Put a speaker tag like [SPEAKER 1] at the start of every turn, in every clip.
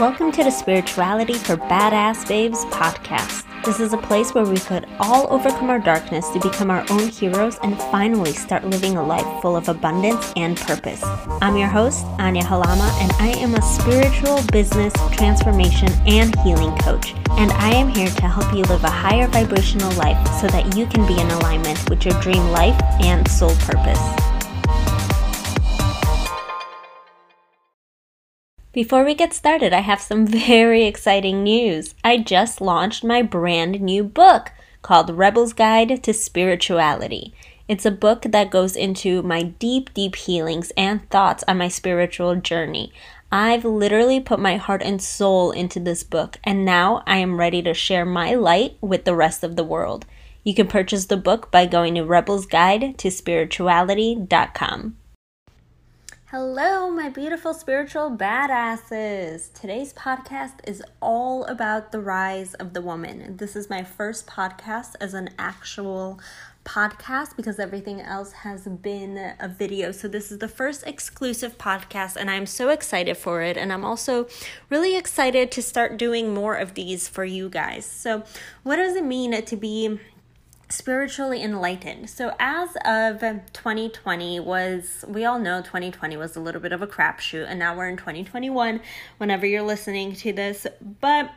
[SPEAKER 1] Welcome to the Spirituality for Badass Babes podcast. This is a place where we could all overcome our darkness to become our own heroes and finally start living a life full of abundance and purpose. I'm your host, Ania Halama, and I am a spiritual business transformation and healing coach. And I am here to help you live a higher vibrational life so that you can be in alignment with your dream life and soul purpose. Before we get started, I have some very exciting news. I just launched my brand new book called Rebel's Guide to Spirituality. It's a book that goes into my deep, deep healings and thoughts on my spiritual journey. I've literally put my heart and soul into this book, and now I am ready to share my light with the rest of the world. You can purchase the book by going to Rebel's Guide to Spirituality.com. Hello, my beautiful spiritual badasses. Today's podcast is all about the rise of the woman. This is my first podcast as an actual podcast because everything else has been a video. So, this is the first exclusive podcast, and I'm so excited for it. And I'm also really excited to start doing more of these for you guys. So, what does it mean to be spiritually enlightened. So as of 2020 was we all know 2020 was a little bit of a crapshoot and now we're in 2021 whenever you're listening to this, but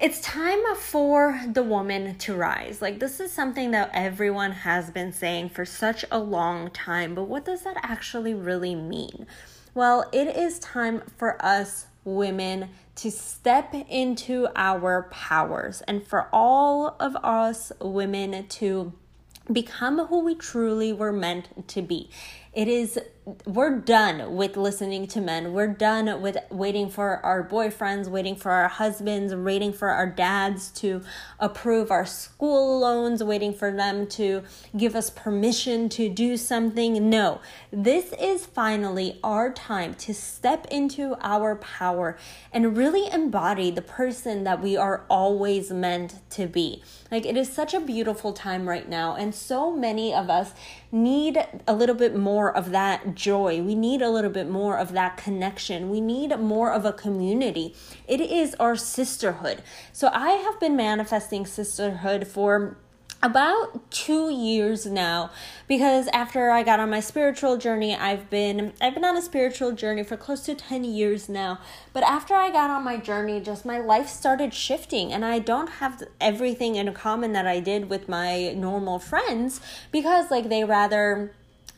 [SPEAKER 1] it's time for the woman to rise. Like, this is something that everyone has been saying for such a long time, but what does that actually really mean? Well, it is time for us women to step into our powers and for all of us women to become who we truly were meant to be. It is we're done with listening to men. We're done with waiting for our boyfriends, waiting for our husbands, waiting for our dads to approve our school loans, waiting for them to give us permission to do something. No, this is finally our time to step into our power and really embody the person that we are always meant to be. Like, it is such a beautiful time right now, and so many of us need a little bit more of that joy. We need a little bit more of that connection. We need more of a community. It is our sisterhood. So I have been manifesting sisterhood for about two years now because after i got on my spiritual journey i've been i've been on a spiritual journey for close to 10 years now but after i got on my journey just my life started shifting and i don't have everything in common that i did with my normal friends because like they rather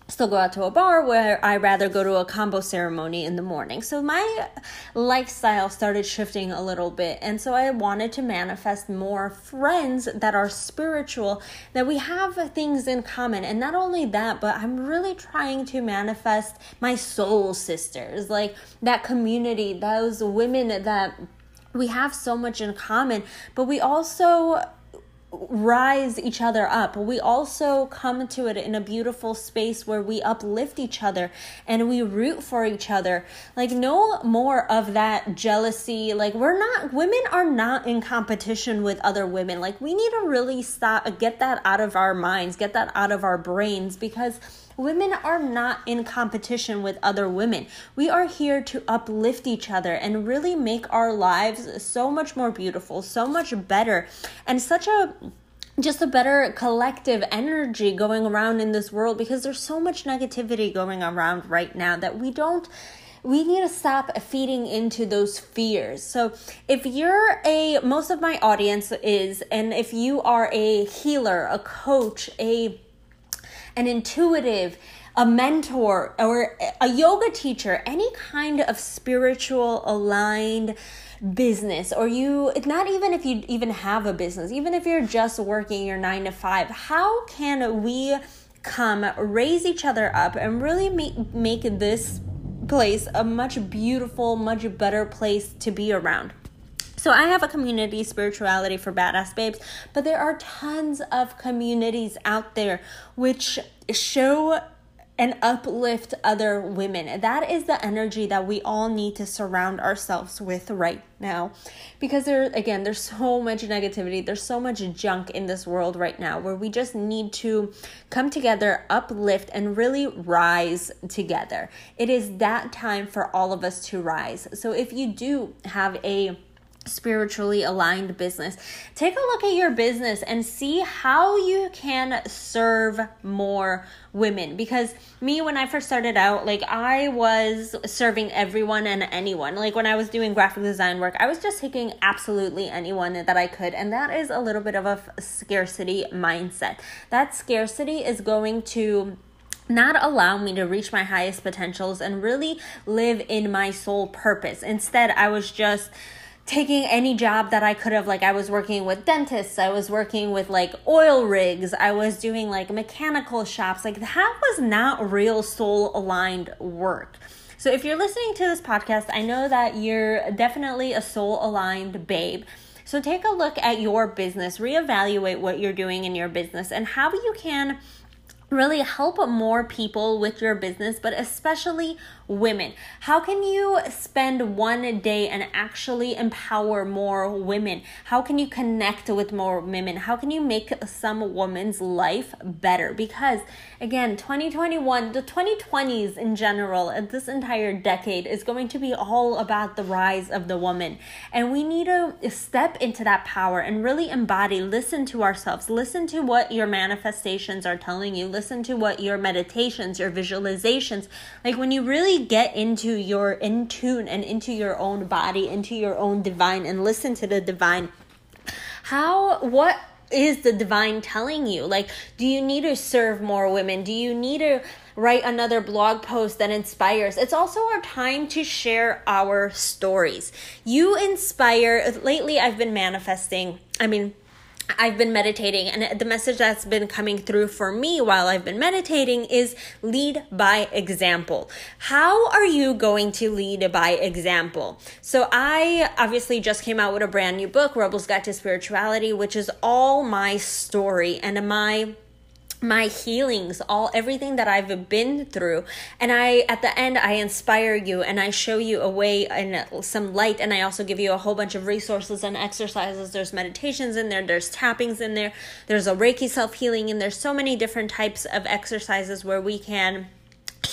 [SPEAKER 1] still go out to a bar where I rather go to a kambo ceremony in the morning. So my lifestyle started shifting a little bit. And so I wanted to manifest more friends that are spiritual, that we have things in common. And not only that, but I'm really trying to manifest my soul sisters, like that community, those women that we have so much in common, but we also rise each other up. We also come to it in a beautiful space where we uplift each other and we root for each other. Like, no more of that jealousy. Like, we're not, women are not in competition with other women. Like, we need to really stop, get that out of our minds, get that out of our brains because Women are not in competition with other women. We are here to uplift each other and really make our lives so much more beautiful, so much better, and such a just a better collective energy going around in this world because there's so much negativity going around right now that we don't we need to stop feeding into those fears. So, if you're a, most of my audience is, and if you are a healer, a coach, a an intuitive, a mentor, or a yoga teacher, any kind of spiritual aligned business or you not even if you even have a business even if you're just working your 9 to 5 how can we come raise each other up and really make make this place a much beautiful much better place to be around? So I have a community spirituality for badass babes, but there are tons of communities out there which show and uplift other women. That is the energy that we all need to surround ourselves with right now. Because there again, there's so much negativity, there's so much junk in this world right now where we just need to come together, uplift and really rise together. It is that time for all of us to rise. So if you do have a spiritually aligned business. Take a look at your business and see how you can serve more women because me when I first started out like I was serving everyone and anyone. Like when I was doing graphic design work, I was just taking absolutely anyone that I could and that is a little bit of a scarcity mindset. That scarcity is going to not allow me to reach my highest potentials and really live in my soul purpose. Instead, I was just taking any job that I could have like I was working with dentists, I was working with like oil rigs, I was doing like mechanical shops. Like that was not real soul aligned work. So if you're listening to this podcast, I know that you're definitely a soul aligned babe. So take a look at your business, reevaluate what you're doing in your business and how you can really help more people with your business, but especially women. How can you spend one day and actually empower more women? How can you connect with more women? How can you make some woman's life better? Because again, 2021, the 2020s in general, and this entire decade is going to be all about the rise of the woman. And we need to step into that power and really embody, listen to ourselves, listen to what your manifestations are telling you, listen to what your meditations, your visualizations, like when you really get into your in tune and into your own body, into your own divine, and listen to the divine. How, what is the divine telling you? Like, do you need to serve more women? Do you need to write another blog post that inspires? It's also our time to share our stories. You inspire, lately, I've been manifesting, I mean, I've been meditating, and the message that's been coming through for me while I've been meditating is lead by example. How are you going to lead by example? So, I obviously just came out with a brand new book, Rebel's Guide to Spirituality, which is all my story and my my healings all everything that i've been through. And i at the end i inspire you and i show you a way and some light. And i also give you a whole bunch of resources and exercises. There's meditations in there. There's tappings in there. There's a reiki self-healing and there's so many different types of exercises where we can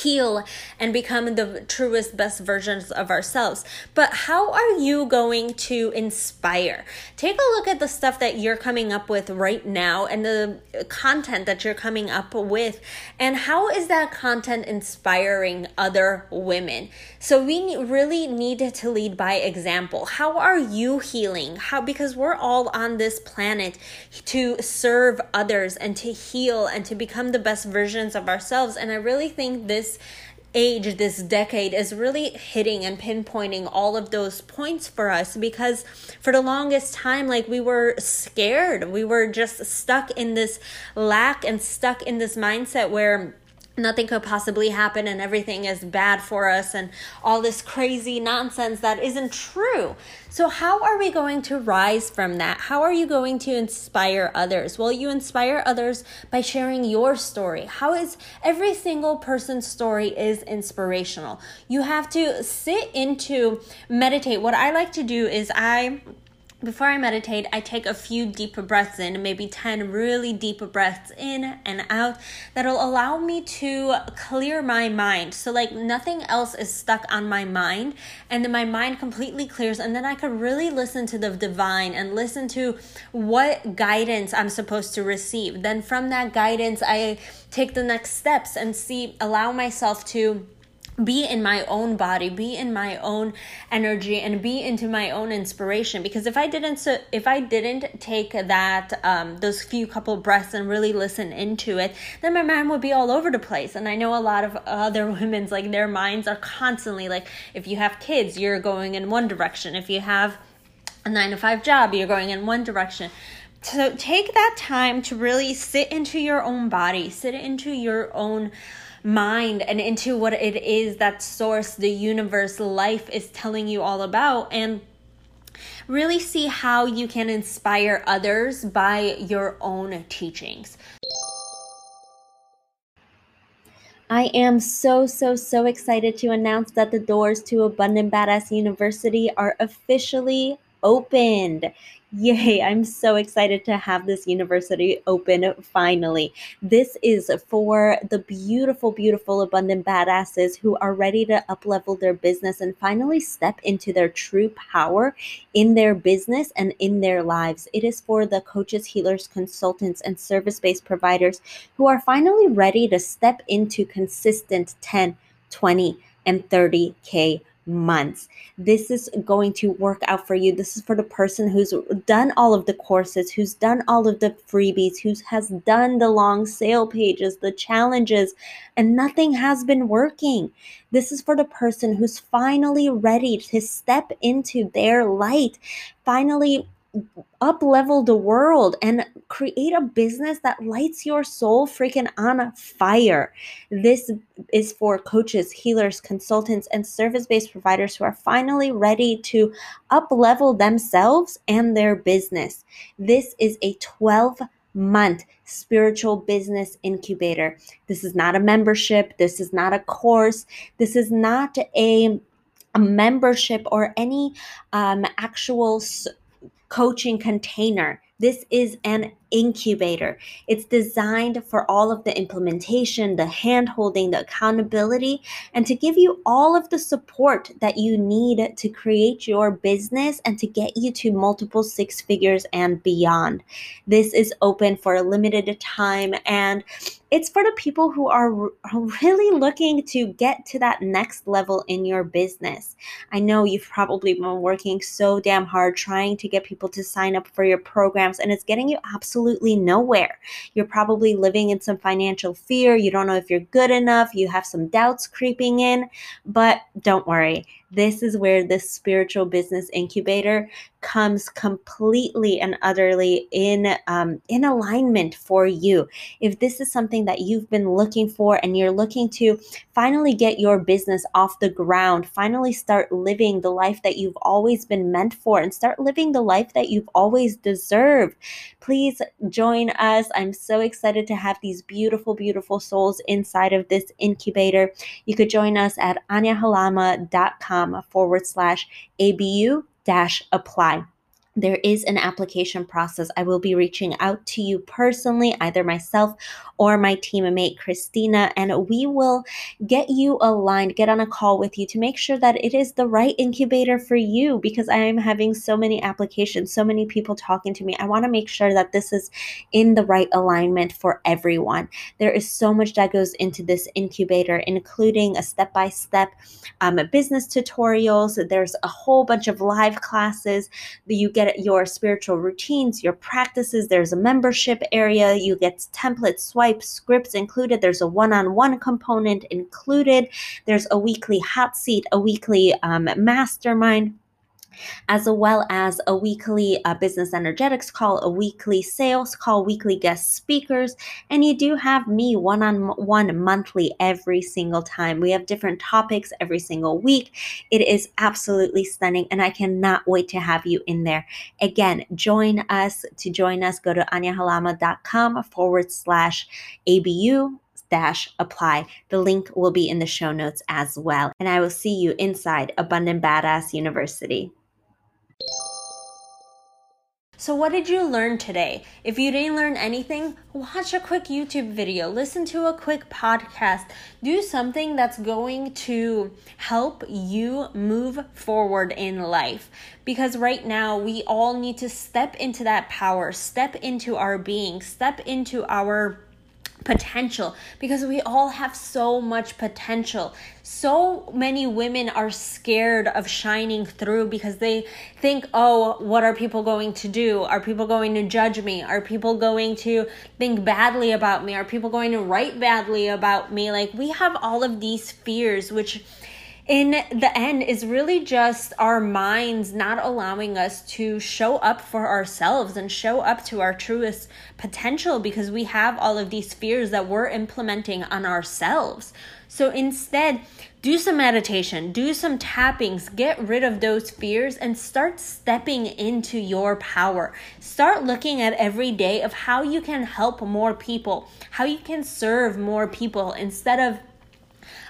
[SPEAKER 1] heal and become the truest, best versions of ourselves. But how are you going to inspire? Take a look at the stuff that you're coming up with right now and the content that you're coming up with, and how is that content inspiring other women? So we really need to lead by example. How are you healing? How because we're all on this planet to serve others and to heal and to become the best versions of ourselves. And I really think this this age, this decade is really hitting and pinpointing all of those points for us because for the longest time, like we were scared. We were just stuck in this lack and stuck in this mindset where nothing could possibly happen and everything is bad for us and all this crazy nonsense that isn't true. So, how are we going to rise from that? How are you going to inspire others? Well, you inspire others by sharing your story. How is every single person's story is inspirational? You have to sit into meditate. What I like to do is I before I meditate, I take a few deeper breaths in, maybe 10 really deep breaths in and out that'll allow me to clear my mind. So, like, nothing else is stuck on my mind, and then my mind completely clears, and then I could really listen to the divine and listen to what guidance I'm supposed to receive. Then, from that guidance, I take the next steps and see, allow myself to be in my own body be in my own energy and be into my own inspiration. Because if i didn't so if i didn't take that um, those few couple breaths and really listen into it then my mind would be all over the place. And i know a lot of other women's like their minds are constantly like if you have kids you're going in one direction. If you have a nine to five job you're going in one direction. So take that time to really sit into your own body sit into your own mind and into what it is that source, the universe, life is telling you all about. And really see how you can inspire others by your own teachings. I am so, so, so excited to announce that the doors to Abundant Badass University are officially opened. Yay, I'm so excited to have this university open finally. This is for the beautiful, beautiful, abundant badasses who are ready to uplevel their business and finally step into their true power in their business and in their lives. It is for the coaches, healers, consultants, and service based providers who are finally ready to step into consistent 10, 20, and 30K months. This is going to work out for you. This is for the person who's done all of the courses, who's done all of the freebies, who has done the long sale pages, the challenges, and nothing has been working. This is for the person who's finally ready to step into their light, finally up level the world and create a business that lights your soul freaking on fire. This is for coaches, healers, consultants, and service based providers who are finally ready to up level themselves and their business. This is a 12 month spiritual business incubator. This is not a membership. This is not a course. This is not a a membership or any um, actual coaching container. This is an incubator. It's designed for all of the implementation, the hand holding, the accountability, and to give you all of the support that you need to create your business and to get you to multiple six figures and beyond. This is open for a limited time and it's for the people who are really looking to get to that next level in your business. I know you've probably been working so damn hard trying to get people to sign up for your programs, and it's getting you absolutely nowhere. You're probably living in some financial fear. You don't know if you're good enough. You have some doubts creeping in, but don't worry. This is where this spiritual business incubator comes completely and utterly in um, in alignment for you. If this is something that you've been looking for and you're looking to finally get your business off the ground, finally start living the life that you've always been meant for, and start living the life that you've always deserved, please join us. I'm so excited to have these beautiful, beautiful souls inside of this incubator. You could join us at aniahalama.com Um, forward slash ABU dash apply there is an application process. I will be reaching out to you personally, either myself or my teammate Christina, and we will get you aligned, get on a call with you to make sure that it is the right incubator for you because I am having so many applications, so many people talking to me. I want to make sure that this is in the right alignment for everyone. There is so much that goes into this incubator, including a step by step business tutorials. There's a whole bunch of live classes that you get your spiritual routines, your practices. There's a membership area. You get templates, swipes, scripts included. There's a one on one component included. There's a weekly hot seat, a weekly um, mastermind as well as a weekly uh, business energetics call, a weekly sales call, weekly guest speakers, and you do have me one on one monthly every single time. We have different topics every single week. It is absolutely stunning, and I cannot wait to have you in there. Again, join us. To join us, go to aniahalama.com forward slash ABU dash apply. The link will be in the show notes as well. And I will see you inside Abundant Badass University. So, what did you learn today? If you didn't learn anything, watch a quick YouTube video, listen to a quick podcast, do something that's going to help you move forward in life. Because right now, we all need to step into that power, step into our being, step into our potential because we all have so much potential. So many women are scared of shining through because they think, oh, what are people going to do? Are people going to judge me? Are people going to think badly about me? Are people going to write badly about me? Like, we have all of these fears, which in the end is really just our minds not allowing us to show up for ourselves and show up to our truest potential because we have all of these fears that we're implementing on ourselves. So instead, do some meditation, do some tappings, get rid of those fears and start stepping into your power. Start looking at every day of how you can help more people, how you can serve more people instead of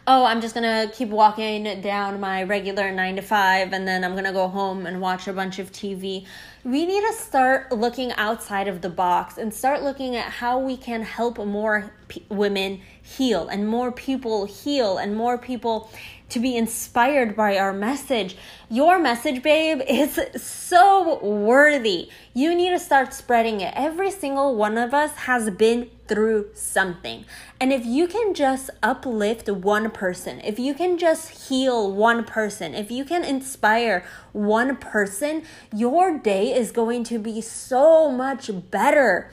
[SPEAKER 1] oh, I'm just gonna keep walking down my regular nine to five and then I'm gonna go home and watch a bunch of TV. We need to start looking outside of the box and start looking at how we can help more women heal and more people heal and more people to be inspired by our message. Your message, babe, is so worthy. You need to start spreading it. Every single one of us has been through something. And if you can just uplift one person, if you can just heal one person, if you can inspire one person, your day is going to be so much better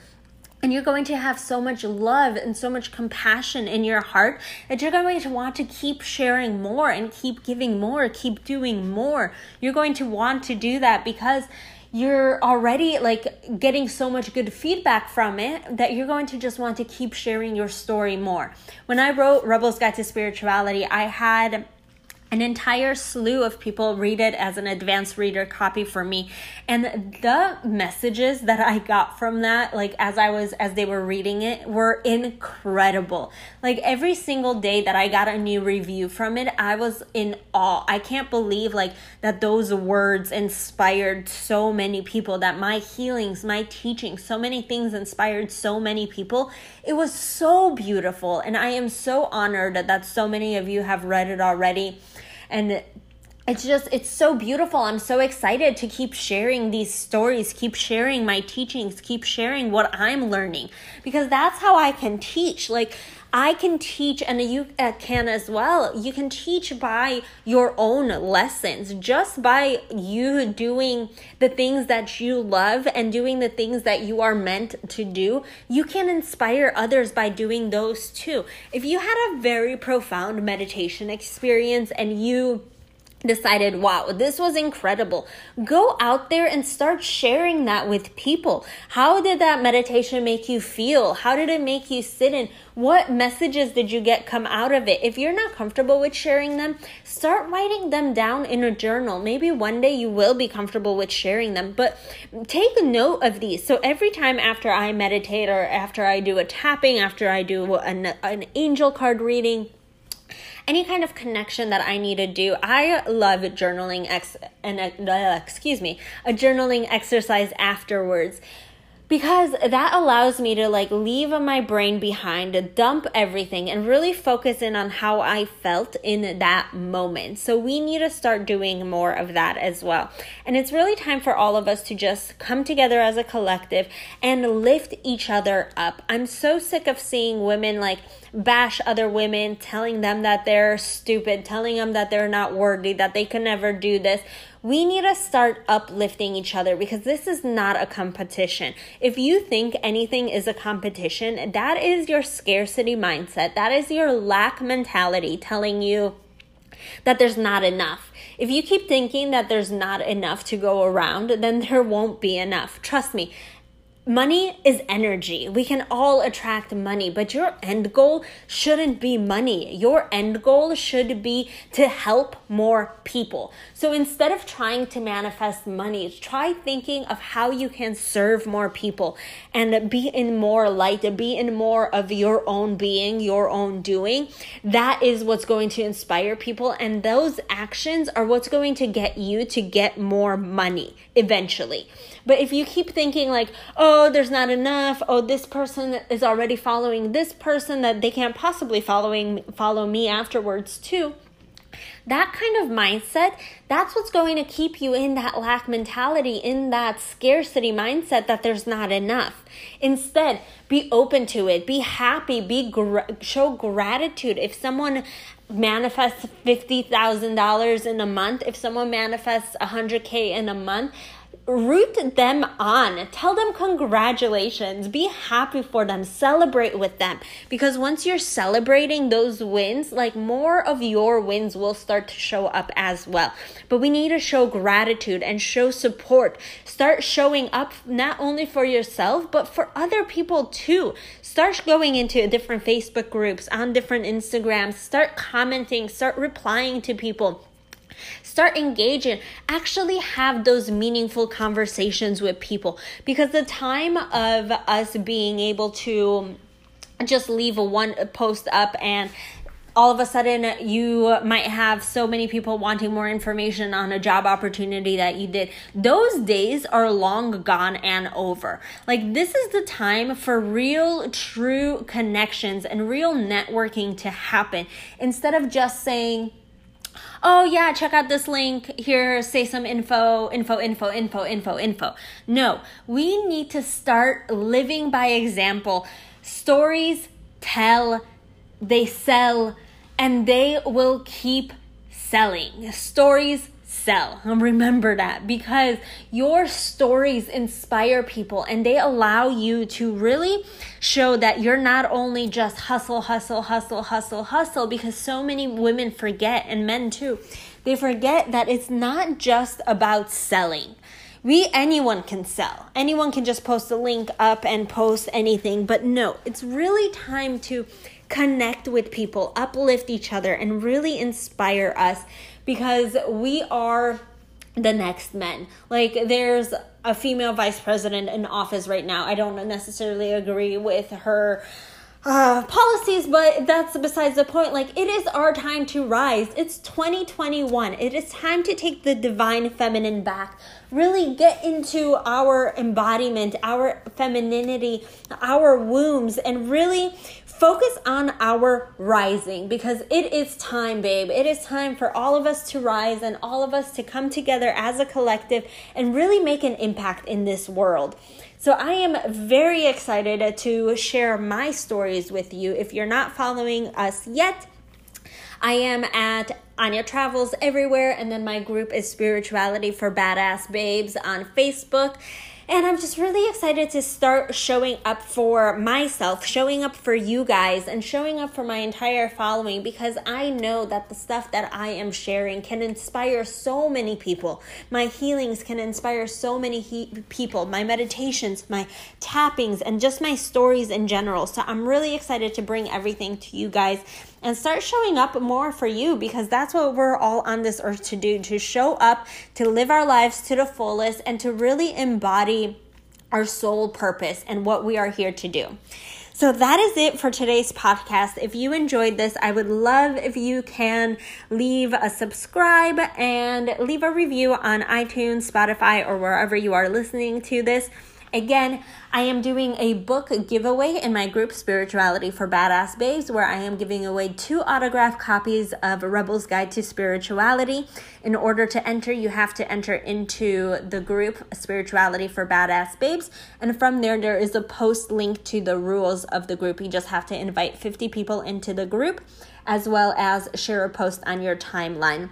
[SPEAKER 1] and you're going to have so much love and so much compassion in your heart that you're going to want to keep sharing more and keep giving more, keep doing more. You're going to want to do that because you're already like getting so much good feedback from it that you're going to just want to keep sharing your story more. When I wrote Rebel's Guide to Spirituality, I had an entire slew of people read it as an advanced reader copy for me. And the messages that i got from that like as i was as they were reading it were incredible. Like every single day that i got a new review from it i was in awe. I can't believe like that those words inspired so many people that my healings my teaching so many things inspired so many people it was so beautiful and i am so honored that so many of you have read it already. And it's just it's so beautiful. I'm so excited to keep sharing these stories keep sharing my teachings keep sharing what i'm learning because that's how i can teach. Like i can teach and you uh, can as well. You can teach by your own lessons. Just by you doing the things that you love and doing the things that you are meant to do you can inspire others by doing those too. If you had a very profound meditation experience and you decided, wow, this was incredible. Go out there and start sharing that with people. How did that meditation make you feel? How did it make you sit in? What messages did you get come out of it? If you're not comfortable with sharing them, start writing them down in a journal. Maybe one day you will be comfortable with sharing them, but take a note of these. So every time after I meditate or after I do a tapping, after I do an, an angel card reading, any kind of connection that I need to do. I love journaling ex and uh, excuse me, a journaling exercise afterwards because that allows me to like leave my brain behind, dump everything, and really focus in on how I felt in that moment. So we need to start doing more of that as well. And it's really time for all of us to just come together as a collective and lift each other up. I'm so sick of seeing women like bash other women, telling them that they're stupid, telling them that they're not worthy, that they can never do this we need to start uplifting each other because this is not a competition. If you think anything is a competition, that is your scarcity mindset. That is your lack mentality telling you that there's not enough. If you keep thinking that there's not enough to go around, then there won't be enough. Trust me, Money is energy. We can all attract money, but your end goal shouldn't be money. Your end goal should be to help more people. So instead of trying to manifest money, try thinking of how you can serve more people and be in more light, be in more of your own being, your own doing. That is what's going to inspire people, and those actions are what's going to get you to get more money eventually. But if you keep thinking like, oh, Oh, there's not enough, oh, this person is already following this person that they can't possibly following follow me afterwards too. That kind of mindset, that's what's going to keep you in that lack mentality, in that scarcity mindset that there's not enough. Instead, be open to it, be happy, be gra- show gratitude. If someone manifests $50,000 in a month, if someone manifests 100K in a month, root them on. Tell them congratulations. Be happy for them. Celebrate with them. Because once you're celebrating those wins, like more of your wins will start to show up as well. But we need to show gratitude and show support. Start showing up not only for yourself, but for other people too. Start going into different Facebook groups, on different Instagrams. Start commenting, start replying to people Start engaging. Actually have those meaningful conversations with people because the time of us being able to just leave a one post up and all of a sudden you might have so many people wanting more information on a job opportunity that you did. Those days are long gone and over. Like, this is the time for real, true connections and real networking to happen instead of just saying, oh yeah, check out this link here, say some info, info, info, info, info, info. No, we need to start living by example. Stories tell, they sell, and they will keep selling. Stories sell. Remember that because your stories inspire people and they allow you to really show that you're not only just hustle, hustle, hustle, hustle, hustle, because so many women forget and men too. They forget that it's not just about selling we anyone can sell anyone can just post a link up and post anything but no it's really time to connect with people uplift each other and really inspire us because we are the next men. Like there's a female vice president in office right now. I don't necessarily agree with her uh, policies, but that's besides the point. Like, it is our time to rise. It's 2021. It is time to take the divine feminine back. Really get into our embodiment, our femininity, our wombs, and really focus on our rising because it is time, babe. It is time for all of us to rise and all of us to come together as a collective and really make an impact in this world. So I am very excited to share my stories with you. If you're not following us yet, I am at Ania Travels everywhere, and then my group is Spirituality for Badass Babes on Facebook. And I'm just really excited to start showing up for myself, showing up for you guys, and showing up for my entire following because I know that the stuff that I am sharing can inspire so many people. My healings can inspire so many he- people, my meditations, my tappings, and just my stories in general. So I'm really excited to bring everything to you guys and start showing up more for you because that's what we're all on this earth to do to show up, to live our lives to the fullest, and to really embody our soul purpose and what we are here to do. So that is it for today's podcast. If you enjoyed this, I would love if you can leave a subscribe and leave a review on iTunes, Spotify, or wherever you are listening to this. Again, I am doing a book giveaway in my group Spirituality for Badass Babes, where I am giving away two autographed copies of Rebel's Guide to Spirituality. In order to enter, you have to enter into the group Spirituality for Badass Babes, and from there, there is a post link to the rules of the group. You just have to invite 50 people into the group, as well as share a post on your timeline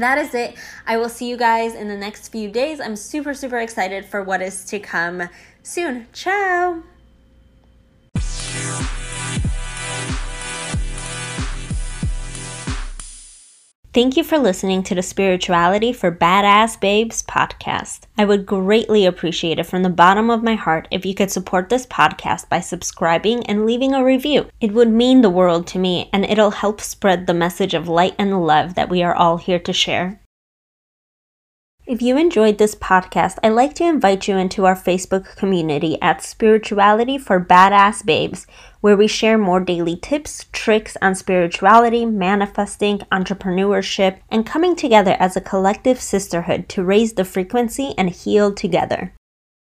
[SPEAKER 1] that is it. I will see you guys in the next few days. I'm super, super excited for what is to come soon. Ciao. Thank you for listening to the Spirituality for Badass Babes podcast. I would greatly appreciate it from the bottom of my heart if you could support this podcast by subscribing and leaving a review. It would mean the world to me and it'll help spread the message of light and love that we are all here to share. If you enjoyed this podcast, I'd like to invite you into our Facebook community at Spirituality for Badass Babes, where we share more daily tips, tricks on spirituality, manifesting, entrepreneurship, and coming together as a collective sisterhood to raise the frequency and heal together.